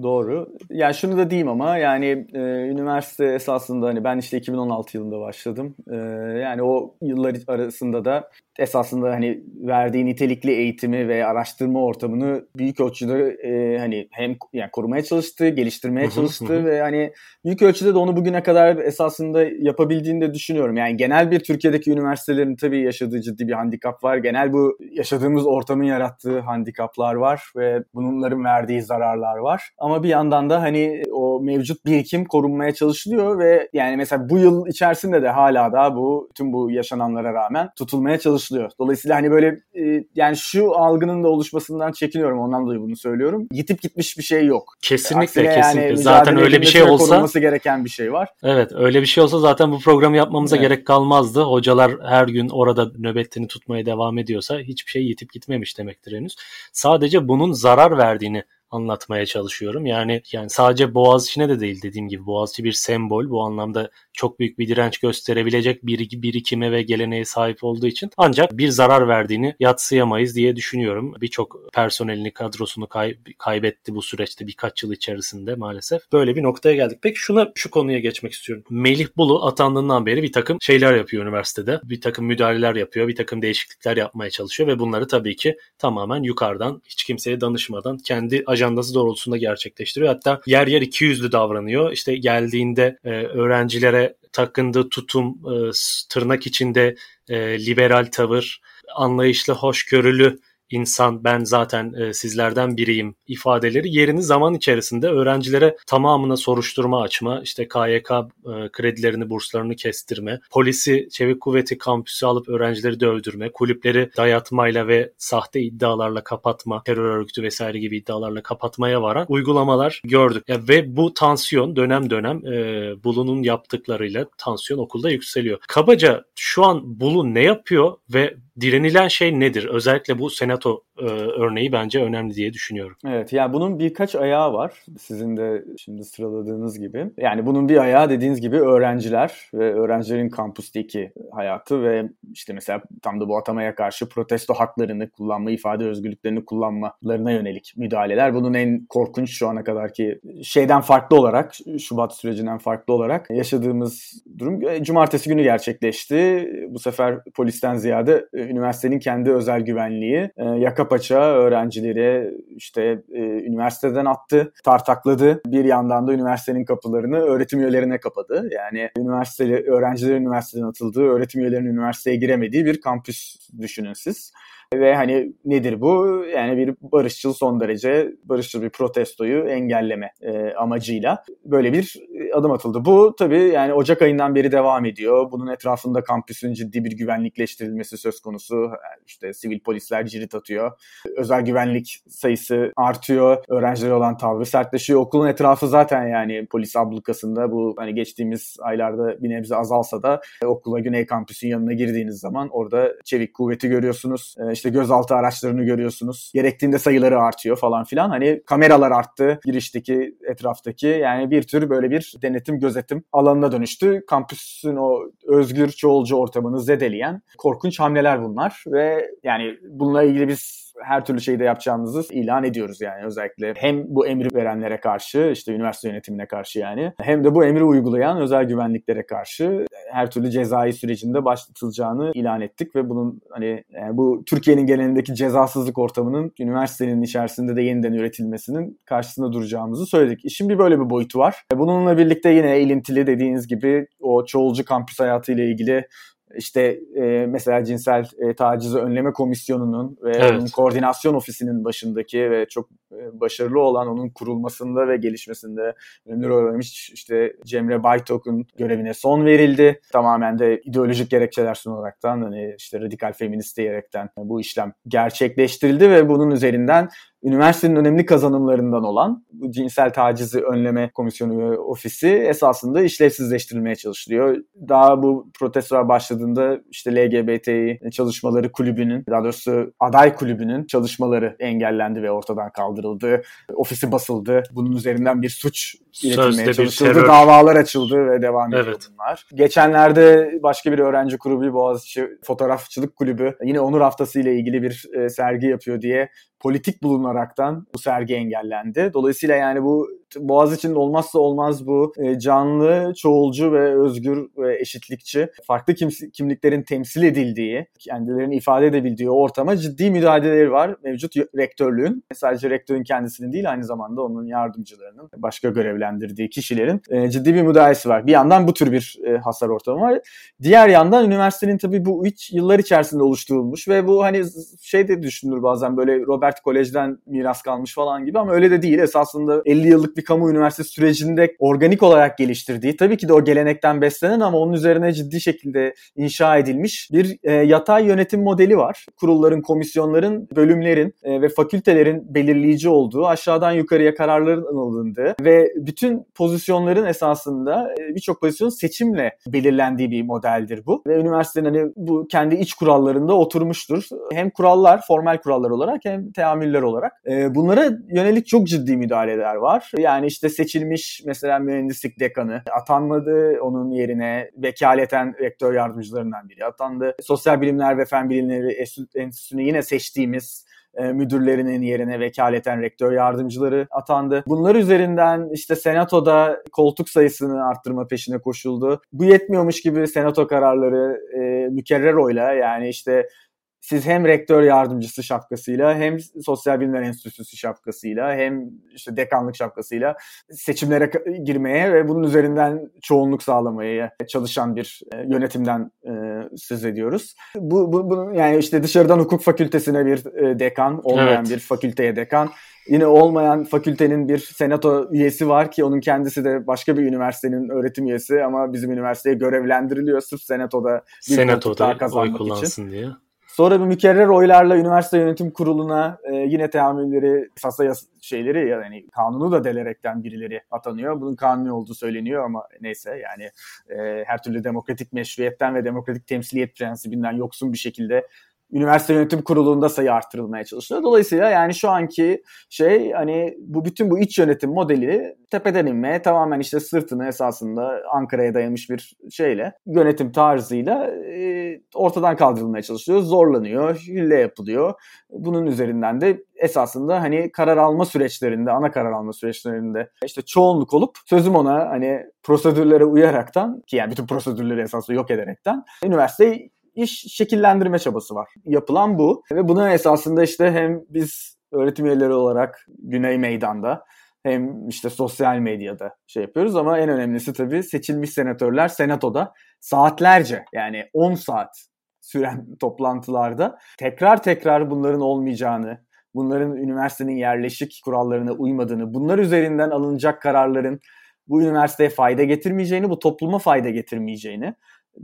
Doğru. Yani şunu da diyeyim ama yani e, üniversite esasında hani ben işte 2016 yılında başladım. E, yani o yıllar arasında da esasında hani verdiği nitelikli eğitimi ve araştırma ortamını büyük ölçüde e, hani hem yani korumaya çalıştı, geliştirmeye çalıştı ve hani büyük ölçüde de onu bugüne kadar esasında yapabildiğini de düşünüyorum. Yani genel bir Türkiye'deki üniversitelerin tabii yaşadığı ciddi bir handikap var. Genel bu yaşadığımız ortamın yarattığı handikaplar var ve bunların verdiği zararlar var. Ama bir yandan da hani o mevcut birikim korunmaya çalışılıyor ve yani mesela bu yıl içerisinde de hala da bu tüm bu yaşananlara rağmen tutulmaya çalışılıyor. Dolayısıyla hani böyle e, yani şu algının da oluşmasından çekiniyorum ondan dolayı bunu söylüyorum. Yitip gitmiş bir şey yok. Kesinlikle Aksine kesinlikle. Yani zaten öyle bir şey olsa korunması gereken bir şey var. Evet öyle bir şey olsa zaten bu programı yapmamıza evet. gerek kalmazdı. Hocalar her gün orada nöbetini tutmaya devam ediyorsa hiçbir şey yitip gitmemiş demektir henüz. Sadece bunun zarar verdiğini anlatmaya çalışıyorum. Yani yani sadece Boğaziçi'ne de değil dediğim gibi Boğaziçi bir sembol. Bu anlamda çok büyük bir direnç gösterebilecek bir birikime ve geleneğe sahip olduğu için ancak bir zarar verdiğini yatsıyamayız diye düşünüyorum. Birçok personelini, kadrosunu kay- kaybetti bu süreçte birkaç yıl içerisinde maalesef. Böyle bir noktaya geldik. Peki şuna şu konuya geçmek istiyorum. Melih Bulu atandığından beri bir takım şeyler yapıyor üniversitede. Bir takım müdahaleler yapıyor, bir takım değişiklikler yapmaya çalışıyor ve bunları tabii ki tamamen yukarıdan hiç kimseye danışmadan kendi ajandası doğrultusunda gerçekleştiriyor. Hatta yer yer iki yüzlü davranıyor. İşte geldiğinde e, öğrencilere takındığı tutum, e, tırnak içinde e, liberal tavır, anlayışlı, hoşgörülü insan ben zaten e, sizlerden biriyim ifadeleri yerini zaman içerisinde öğrencilere tamamına soruşturma açma, işte KYK e, kredilerini, burslarını kestirme, polisi, çevik kuvveti kampüsü alıp öğrencileri dövdürme, kulüpleri dayatmayla ve sahte iddialarla kapatma, terör örgütü vesaire gibi iddialarla kapatmaya varan uygulamalar gördük. Ya, ve bu tansiyon dönem dönem e, Bulu'nun yaptıklarıyla tansiyon okulda yükseliyor. Kabaca şu an Bulu ne yapıyor ve direnilen şey nedir? Özellikle bu senato e, örneği bence önemli diye düşünüyorum. Evet yani bunun birkaç ayağı var. Sizin de şimdi sıraladığınız gibi. Yani bunun bir ayağı dediğiniz gibi öğrenciler ve öğrencilerin kampüsteki hayatı ve işte mesela tam da bu atamaya karşı protesto haklarını kullanma, ifade özgürlüklerini kullanmalarına yönelik müdahaleler. Bunun en korkunç şu ana kadarki şeyden farklı olarak, Şubat sürecinden farklı olarak yaşadığımız durum e, cumartesi günü gerçekleşti. Bu sefer polisten ziyade e, üniversitenin kendi özel güvenliği yaka paça öğrencileri işte e, üniversiteden attı, tartakladı. Bir yandan da üniversitenin kapılarını öğretim üyelerine kapadı. Yani üniversiteli öğrencilerin üniversiteden atıldığı, öğretim üyelerinin üniversiteye giremediği bir kampüs düşünün siz. Ve hani nedir bu? Yani bir barışçıl son derece barışçıl bir protestoyu engelleme e, amacıyla böyle bir e, adım atıldı. Bu tabii yani Ocak ayından beri devam ediyor. Bunun etrafında kampüsün ciddi bir güvenlikleştirilmesi söz konusu. İşte sivil polisler cirit atıyor. Özel güvenlik sayısı artıyor. Öğrencilere olan tavrı sertleşiyor. Okulun etrafı zaten yani polis ablukasında bu hani geçtiğimiz aylarda bir nebze azalsa da okula Güney Kampüsün yanına girdiğiniz zaman orada çevik kuvveti görüyorsunuz. İşte işte gözaltı araçlarını görüyorsunuz. Gerektiğinde sayıları artıyor falan filan. Hani kameralar arttı girişteki, etraftaki. Yani bir tür böyle bir denetim, gözetim alanına dönüştü. Kampüsün o özgür çoğulcu ortamını zedeleyen korkunç hamleler bunlar ve yani bununla ilgili biz her türlü şeyi de yapacağımızı ilan ediyoruz yani özellikle hem bu emri verenlere karşı işte üniversite yönetimine karşı yani hem de bu emri uygulayan özel güvenliklere karşı her türlü cezai sürecinde başlatılacağını ilan ettik ve bunun hani yani bu Türkiye'nin genelindeki cezasızlık ortamının üniversitenin içerisinde de yeniden üretilmesinin karşısında duracağımızı söyledik. İşin bir böyle bir boyutu var. Bununla birlikte yine ilintili dediğiniz gibi o çoğulcu kampüs hayatı ile ilgili işte e, mesela cinsel e, tacizi önleme komisyonunun ve evet. onun koordinasyon ofisinin başındaki ve çok e, başarılı olan onun kurulmasında ve gelişmesinde ömür öğrenmiş işte Cemre Baytok'un görevine son verildi. Tamamen de ideolojik gerekçeler sunaraktan hani işte radikal feminist diyerekten bu işlem gerçekleştirildi ve bunun üzerinden üniversitenin önemli kazanımlarından olan cinsel tacizi önleme komisyonu ve ofisi esasında işlevsizleştirilmeye çalışılıyor. Daha bu protestolar başladığında işte LGBTİ çalışmaları kulübünün, daha doğrusu aday kulübünün çalışmaları engellendi ve ortadan kaldırıldı. Ofisi basıldı. Bunun üzerinden bir suç iletilmeye çalışıldı. Davalar açıldı ve devam ediyor evet. bunlar. Geçenlerde başka bir öğrenci grubu Boğaziçi Fotoğrafçılık Kulübü yine Onur Haftası ile ilgili bir e, sergi yapıyor diye politik bulunaraktan bu sergi engellendi. Dolayısıyla yani bu Boğaz için olmazsa olmaz bu e, canlı, çoğulcu ve özgür ve eşitlikçi farklı kimliklerin temsil edildiği, kendilerini ifade edebildiği ortama ciddi müdahaleleri var mevcut rektörlüğün. Sadece rektörün kendisinin değil aynı zamanda onun yardımcılarının, başka görevlendirdiği kişilerin e, ciddi bir müdahalesi var. Bir yandan bu tür bir e, hasar ortamı var. Diğer yandan üniversitenin tabii bu üç yıllar içerisinde oluşturulmuş ve bu hani şey de düşünülür bazen böyle Robert Kolej'den miras kalmış falan gibi ama öyle de değil. Esasında 50 yıllık bir kamu üniversitesi sürecinde organik olarak geliştirdiği, tabii ki de o gelenekten beslenen ama onun üzerine ciddi şekilde inşa edilmiş bir e, yatay yönetim modeli var. Kurulların, komisyonların, bölümlerin e, ve fakültelerin belirleyici olduğu, aşağıdan yukarıya kararların alındığı ve bütün pozisyonların esasında e, birçok pozisyon seçimle belirlendiği bir modeldir bu. Ve üniversitenin hani bu kendi iç kurallarında oturmuştur. Hem kurallar, formal kurallar olarak hem teamüller olarak. E, bunlara yönelik çok ciddi müdahaleler var. Yani işte seçilmiş mesela mühendislik dekanı atanmadı. Onun yerine vekaleten rektör yardımcılarından biri atandı. Sosyal Bilimler ve Fen Bilimleri Enstitüsü'nü yine seçtiğimiz e, müdürlerinin yerine vekaleten rektör yardımcıları atandı. Bunlar üzerinden işte senatoda koltuk sayısını arttırma peşine koşuldu. Bu yetmiyormuş gibi senato kararları e, mükerrer oyla yani işte siz hem rektör yardımcısı şapkasıyla hem Sosyal Bilimler Enstitüsü şapkasıyla hem işte dekanlık şapkasıyla seçimlere girmeye ve bunun üzerinden çoğunluk sağlamaya çalışan bir e, yönetimden e, söz ediyoruz. Bu, bu, bu yani işte dışarıdan hukuk fakültesine bir e, dekan, olmayan evet. bir fakülteye dekan, yine olmayan fakültenin bir senato üyesi var ki onun kendisi de başka bir üniversitenin öğretim üyesi ama bizim üniversiteye görevlendiriliyor sırf senatoda bir senatoda oy kullansın için. diye. Sonra bir mükerrer oylarla üniversite yönetim kuruluna e, yine teamülleri, sasa şeyleri yani kanunu da delerekten birileri atanıyor. Bunun kanuni olduğu söyleniyor ama neyse yani e, her türlü demokratik meşruiyetten ve demokratik temsiliyet prensibinden yoksun bir şekilde üniversite yönetim kurulunda sayı artırılmaya çalışılıyor. Dolayısıyla yani şu anki şey hani bu bütün bu iç yönetim modeli tepeden inmeye tamamen işte sırtını esasında Ankara'ya dayamış bir şeyle yönetim tarzıyla e, ortadan kaldırılmaya çalışılıyor. Zorlanıyor, hille yapılıyor. Bunun üzerinden de esasında hani karar alma süreçlerinde, ana karar alma süreçlerinde işte çoğunluk olup sözüm ona hani prosedürlere uyaraktan ki yani bütün prosedürleri esasında yok ederekten üniversiteyi iş şekillendirme çabası var. Yapılan bu ve bunun esasında işte hem biz öğretim üyeleri olarak Güney Meydan'da hem işte sosyal medyada şey yapıyoruz ama en önemlisi tabii seçilmiş senatörler senatoda saatlerce yani 10 saat süren <laughs> toplantılarda tekrar tekrar bunların olmayacağını, bunların üniversitenin yerleşik kurallarına uymadığını, bunlar üzerinden alınacak kararların bu üniversiteye fayda getirmeyeceğini, bu topluma fayda getirmeyeceğini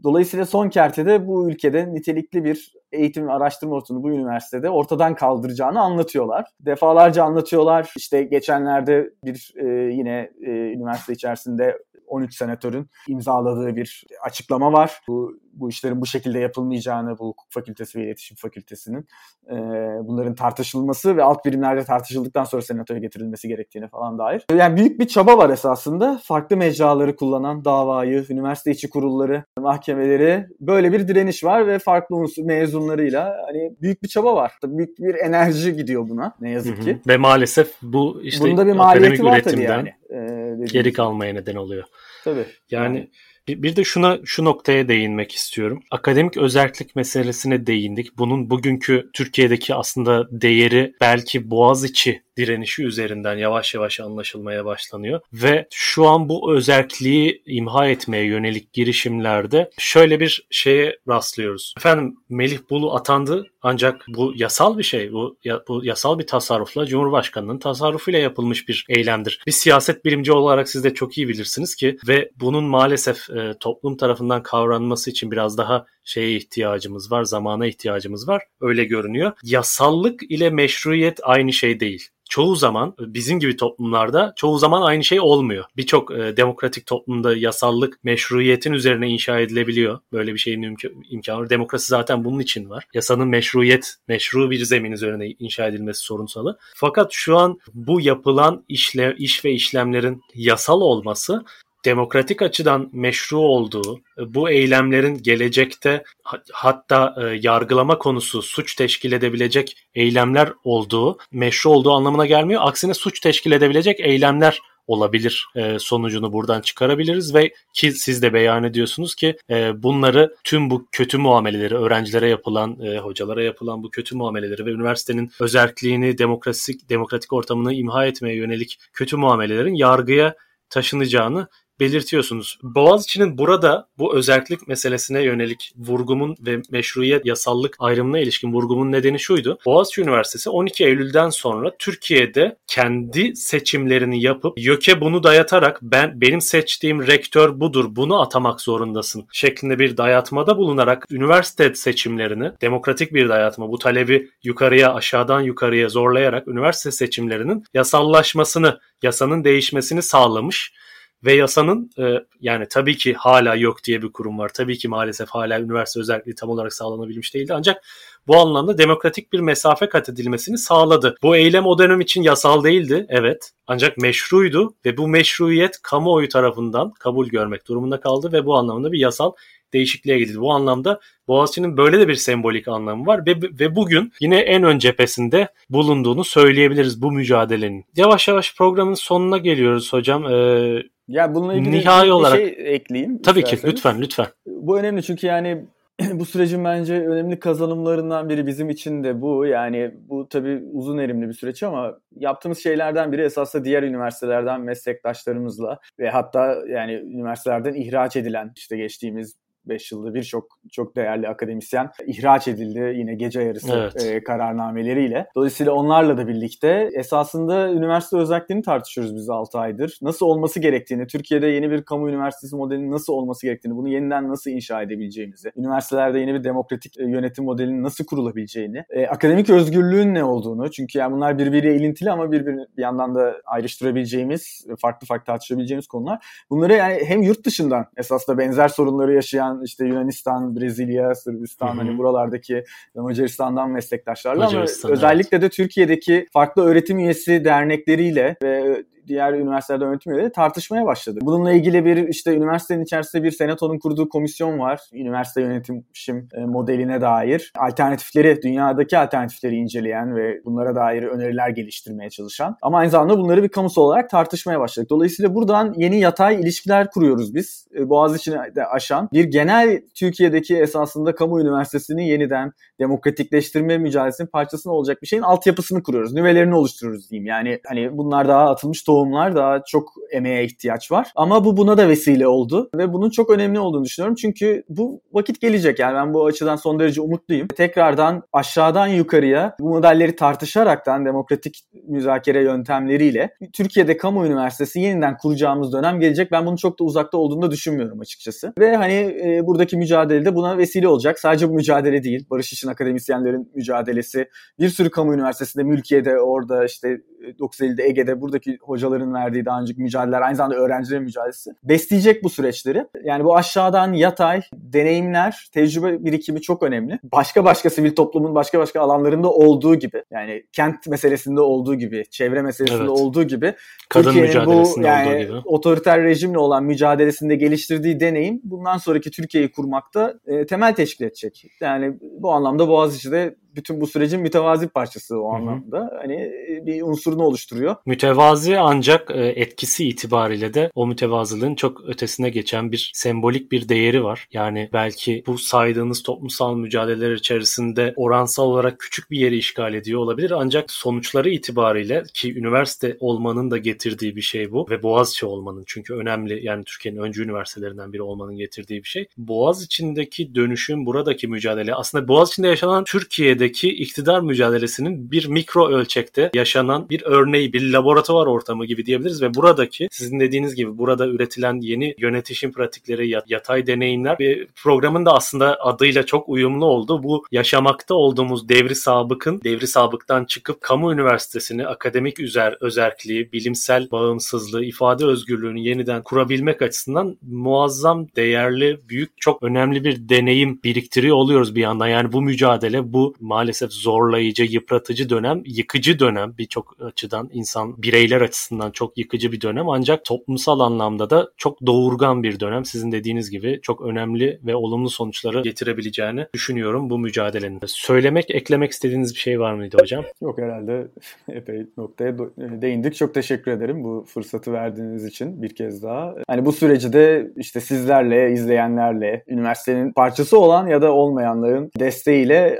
Dolayısıyla son kertede bu ülkede nitelikli bir eğitim araştırma ortamını bu üniversitede ortadan kaldıracağını anlatıyorlar. Defalarca anlatıyorlar. İşte geçenlerde bir e, yine e, üniversite içerisinde 13 senatörün imzaladığı bir açıklama var. Bu bu işlerin bu şekilde yapılmayacağını bu hukuk fakültesi ve iletişim fakültesinin e, bunların tartışılması ve alt birimlerde tartışıldıktan sonra senatoya getirilmesi gerektiğine falan dair. Yani büyük bir çaba var esasında. Farklı mecraları kullanan davayı, üniversite içi kurulları, mahkemeleri böyle bir direniş var ve farklı unsur mezunlarıyla hani büyük bir çaba var. Büyük bir enerji gidiyor buna ne yazık ki. Hı hı. Ve maalesef bu işte Bunda bir maliyeti var tabii yani. Ee, geri kalmaya neden oluyor. Tabii. Yani, yani bir de şuna şu noktaya değinmek istiyorum. Akademik özellik meselesine değindik. Bunun bugünkü Türkiye'deki aslında değeri belki Boğaziçi direnişi üzerinden yavaş yavaş anlaşılmaya başlanıyor. Ve şu an bu özelliği imha etmeye yönelik girişimlerde şöyle bir şeye rastlıyoruz. Efendim Melih Bulu atandı ancak bu yasal bir şey. Bu, ya, bu yasal bir tasarrufla Cumhurbaşkanı'nın tasarrufuyla yapılmış bir eylemdir. Bir siyaset bilimci olarak siz de çok iyi bilirsiniz ki ve bunun maalesef e, toplum tarafından kavranması için biraz daha şeye ihtiyacımız var, zamana ihtiyacımız var. Öyle görünüyor. Yasallık ile meşruiyet aynı şey değil çoğu zaman bizim gibi toplumlarda çoğu zaman aynı şey olmuyor. Birçok e, demokratik toplumda yasallık meşruiyetin üzerine inşa edilebiliyor. Böyle bir şeyin imk- imkanı var. Demokrasi zaten bunun için var. Yasanın meşruiyet, meşru bir zemin üzerine inşa edilmesi sorunsalı. Fakat şu an bu yapılan işle, iş ve işlemlerin yasal olması demokratik açıdan meşru olduğu, bu eylemlerin gelecekte hatta e, yargılama konusu suç teşkil edebilecek eylemler olduğu, meşru olduğu anlamına gelmiyor. Aksine suç teşkil edebilecek eylemler olabilir e, sonucunu buradan çıkarabiliriz ve ki siz de beyan ediyorsunuz ki e, bunları tüm bu kötü muameleleri öğrencilere yapılan, e, hocalara yapılan bu kötü muameleleri ve üniversitenin özelliğini, demokratik demokratik ortamını imha etmeye yönelik kötü muamelelerin yargıya taşınacağını belirtiyorsunuz. Boğaziçi'nin burada bu özellik meselesine yönelik vurgumun ve meşruiyet yasallık ayrımına ilişkin vurgumun nedeni şuydu. Boğaziçi Üniversitesi 12 Eylül'den sonra Türkiye'de kendi seçimlerini yapıp YÖK'e bunu dayatarak ben benim seçtiğim rektör budur bunu atamak zorundasın şeklinde bir dayatmada bulunarak üniversite seçimlerini demokratik bir dayatma bu talebi yukarıya aşağıdan yukarıya zorlayarak üniversite seçimlerinin yasallaşmasını yasanın değişmesini sağlamış ve yasanın e, yani tabii ki hala yok diye bir kurum var. Tabii ki maalesef hala üniversite özelliği tam olarak sağlanabilmiş değildi. Ancak bu anlamda demokratik bir mesafe kat edilmesini sağladı. Bu eylem o dönem için yasal değildi, evet. Ancak meşruydu ve bu meşruiyet kamuoyu tarafından kabul görmek durumunda kaldı ve bu anlamda bir yasal değişikliğe gidildi. Bu anlamda Boğaziçi'nin böyle de bir sembolik anlamı var ve, ve bugün yine en ön cephesinde bulunduğunu söyleyebiliriz bu mücadelenin. Yavaş yavaş programın sonuna geliyoruz hocam. Ee, ya bununla ilgili Nihai bir olarak, şey ekleyeyim. Tabii isterseniz. ki lütfen lütfen. Bu önemli çünkü yani <clears throat> bu sürecin bence önemli kazanımlarından biri bizim için de bu. Yani bu tabii uzun erimli bir süreç ama yaptığımız şeylerden biri esasında diğer üniversitelerden meslektaşlarımızla ve hatta yani üniversitelerden ihraç edilen işte geçtiğimiz 5 yılda birçok çok değerli akademisyen ihraç edildi yine gece yarısı evet. e, kararnameleriyle. Dolayısıyla onlarla da birlikte esasında üniversite özelliklerini tartışıyoruz biz 6 aydır. Nasıl olması gerektiğini, Türkiye'de yeni bir kamu üniversitesi modelinin nasıl olması gerektiğini, bunu yeniden nasıl inşa edebileceğimizi, üniversitelerde yeni bir demokratik e, yönetim modelinin nasıl kurulabileceğini, e, akademik özgürlüğün ne olduğunu çünkü yani bunlar birbiriyle ilintili ama birbirini bir yandan da ayrıştırabileceğimiz, farklı farklı tartışabileceğimiz konular. Bunları yani hem yurt dışından esasında benzer sorunları yaşayan işte Yunanistan, Brezilya, Sırbistan Hı-hı. hani buralardaki Macaristan'dan meslektaşlarla Macaristan, ama özellikle evet. de Türkiye'deki farklı öğretim üyesi dernekleriyle ve diğer üniversitelerde yönetim üyeleri tartışmaya başladı. Bununla ilgili bir işte üniversitenin içerisinde bir senatonun kurduğu komisyon var. Üniversite yönetim e, modeline dair alternatifleri, dünyadaki alternatifleri inceleyen ve bunlara dair öneriler geliştirmeye çalışan. Ama aynı zamanda bunları bir kamusal olarak tartışmaya başladık. Dolayısıyla buradan yeni yatay ilişkiler kuruyoruz biz. E, Boğaziçi'ni de aşan bir genel Türkiye'deki esasında kamu üniversitesini yeniden demokratikleştirme mücadelesinin parçasına olacak bir şeyin altyapısını kuruyoruz. Nüvelerini oluşturuyoruz diyeyim. Yani hani bunlar daha atılmış tohum tohumlar daha çok emeğe ihtiyaç var. Ama bu buna da vesile oldu ve bunun çok önemli olduğunu düşünüyorum. Çünkü bu vakit gelecek yani ben bu açıdan son derece umutluyum. Tekrardan aşağıdan yukarıya bu modelleri tartışaraktan demokratik müzakere yöntemleriyle Türkiye'de kamu üniversitesi yeniden kuracağımız dönem gelecek. Ben bunun çok da uzakta olduğunu da düşünmüyorum açıkçası. Ve hani e, buradaki mücadelede buna vesile olacak. Sadece bu mücadele değil. Barış için akademisyenlerin mücadelesi. Bir sürü kamu üniversitesinde, mülkiyede, orada işte 950'de Ege'de buradaki hocaların verdiği daha önceki mücadeleler aynı zamanda öğrencilerin mücadelesi besleyecek bu süreçleri. Yani bu aşağıdan yatay deneyimler, tecrübe birikimi çok önemli. Başka başka sivil toplumun başka başka alanlarında olduğu gibi yani kent meselesinde olduğu gibi, çevre meselesinde evet. olduğu gibi Kadın mücadelesinde bu yani olduğu gibi. otoriter rejimle olan mücadelesinde geliştirdiği deneyim bundan sonraki Türkiye'yi kurmakta e, temel teşkil edecek. Yani bu anlamda Boğaziçi'de bütün bu sürecin mütevazi parçası o anlamda. Hı-hı. Hani e, bir unsurunu oluşturuyor. Mütevazi ancak e, etkisi itibariyle de o mütevazılığın çok ötesine geçen bir sembolik bir değeri var. Yani belki bu saydığınız toplumsal mücadeleler içerisinde oransal olarak küçük bir yeri işgal ediyor olabilir ancak sonuçları itibariyle ki üniversite olmanın da getirdiği bir şey bu ve Boğaziçi olmanın çünkü önemli yani Türkiye'nin öncü üniversitelerinden biri olmanın getirdiği bir şey. Boğaz içindeki dönüşüm, buradaki mücadele aslında Boğaz içinde yaşanan Türkiye'de Türkiye'deki iktidar mücadelesinin bir mikro ölçekte yaşanan bir örneği, bir laboratuvar ortamı gibi diyebiliriz ve buradaki sizin dediğiniz gibi burada üretilen yeni yönetişim pratikleri, yatay deneyimler bir programın da aslında adıyla çok uyumlu oldu. Bu yaşamakta olduğumuz devri sabıkın, devri sabıktan çıkıp kamu üniversitesini akademik üzer, özerkliği, bilimsel bağımsızlığı, ifade özgürlüğünü yeniden kurabilmek açısından muazzam, değerli, büyük, çok önemli bir deneyim biriktiriyor oluyoruz bir yandan. Yani bu mücadele, bu maalesef zorlayıcı, yıpratıcı dönem, yıkıcı dönem birçok açıdan insan bireyler açısından çok yıkıcı bir dönem ancak toplumsal anlamda da çok doğurgan bir dönem. Sizin dediğiniz gibi çok önemli ve olumlu sonuçları getirebileceğini düşünüyorum bu mücadelenin. Söylemek, eklemek istediğiniz bir şey var mıydı hocam? Yok herhalde <laughs> epey noktaya değindik. Çok teşekkür ederim bu fırsatı verdiğiniz için bir kez daha. Hani bu süreci de işte sizlerle, izleyenlerle, üniversitenin parçası olan ya da olmayanların desteğiyle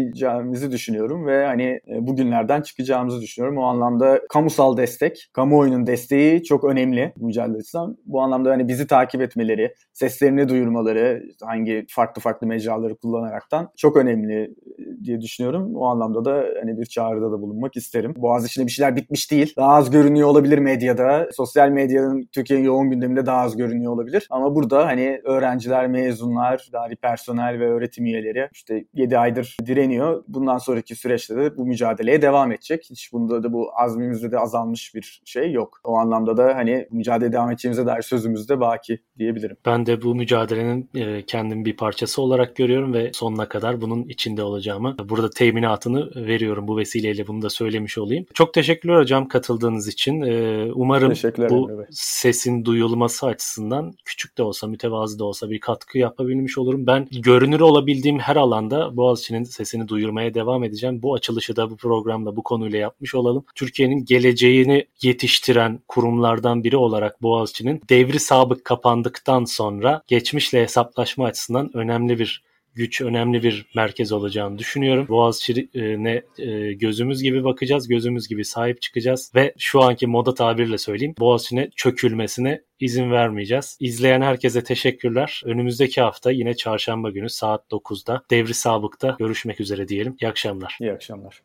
atlatabileceğimizi düşünüyorum ve hani e, bugünlerden çıkacağımızı düşünüyorum. O anlamda kamusal destek, kamuoyunun desteği çok önemli bu. Bu anlamda hani bizi takip etmeleri, seslerini duyurmaları, hangi farklı farklı mecraları kullanaraktan çok önemli e, diye düşünüyorum. O anlamda da hani bir çağrıda da bulunmak isterim. Boğaziçi'nde bir şeyler bitmiş değil. Daha az görünüyor olabilir medyada. Sosyal medyanın Türkiye'nin yoğun gündeminde daha az görünüyor olabilir. Ama burada hani öğrenciler, mezunlar, dari personel ve öğretim üyeleri işte 7 aydır direniyor. Bundan sonraki süreçte de bu mücadeleye devam edecek. Hiç bunda da bu azmimizde de azalmış bir şey yok. O anlamda da hani mücadele devam edeceğimize dair sözümüz de baki diyebilirim. Ben de bu mücadelenin e, kendim bir parçası olarak görüyorum ve sonuna kadar bunun içinde olacağımı burada teminatını veriyorum bu vesileyle bunu da söylemiş olayım. Çok teşekkürler hocam katıldığınız için. E, umarım bu sesin duyulması açısından küçük de olsa mütevazı da olsa bir katkı yapabilmiş olurum. Ben görünür olabildiğim her alanda Boğaziçi'nin sesini duyurmaya devam edeceğim. Bu açılışı da bu programda bu konuyla yapmış olalım. Türkiye'nin geleceğini yetiştiren kurumlardan biri olarak Boğaziçi'nin devri sabık kapandıktan sonra geçmişle hesaplaşma açısından önemli bir güç önemli bir merkez olacağını düşünüyorum. Boğaziçi'ne e, gözümüz gibi bakacağız, gözümüz gibi sahip çıkacağız ve şu anki moda tabirle söyleyeyim Boğaziçi'ne çökülmesine izin vermeyeceğiz. İzleyen herkese teşekkürler. Önümüzdeki hafta yine çarşamba günü saat 9'da Devri Sabık'ta görüşmek üzere diyelim. İyi akşamlar. İyi akşamlar.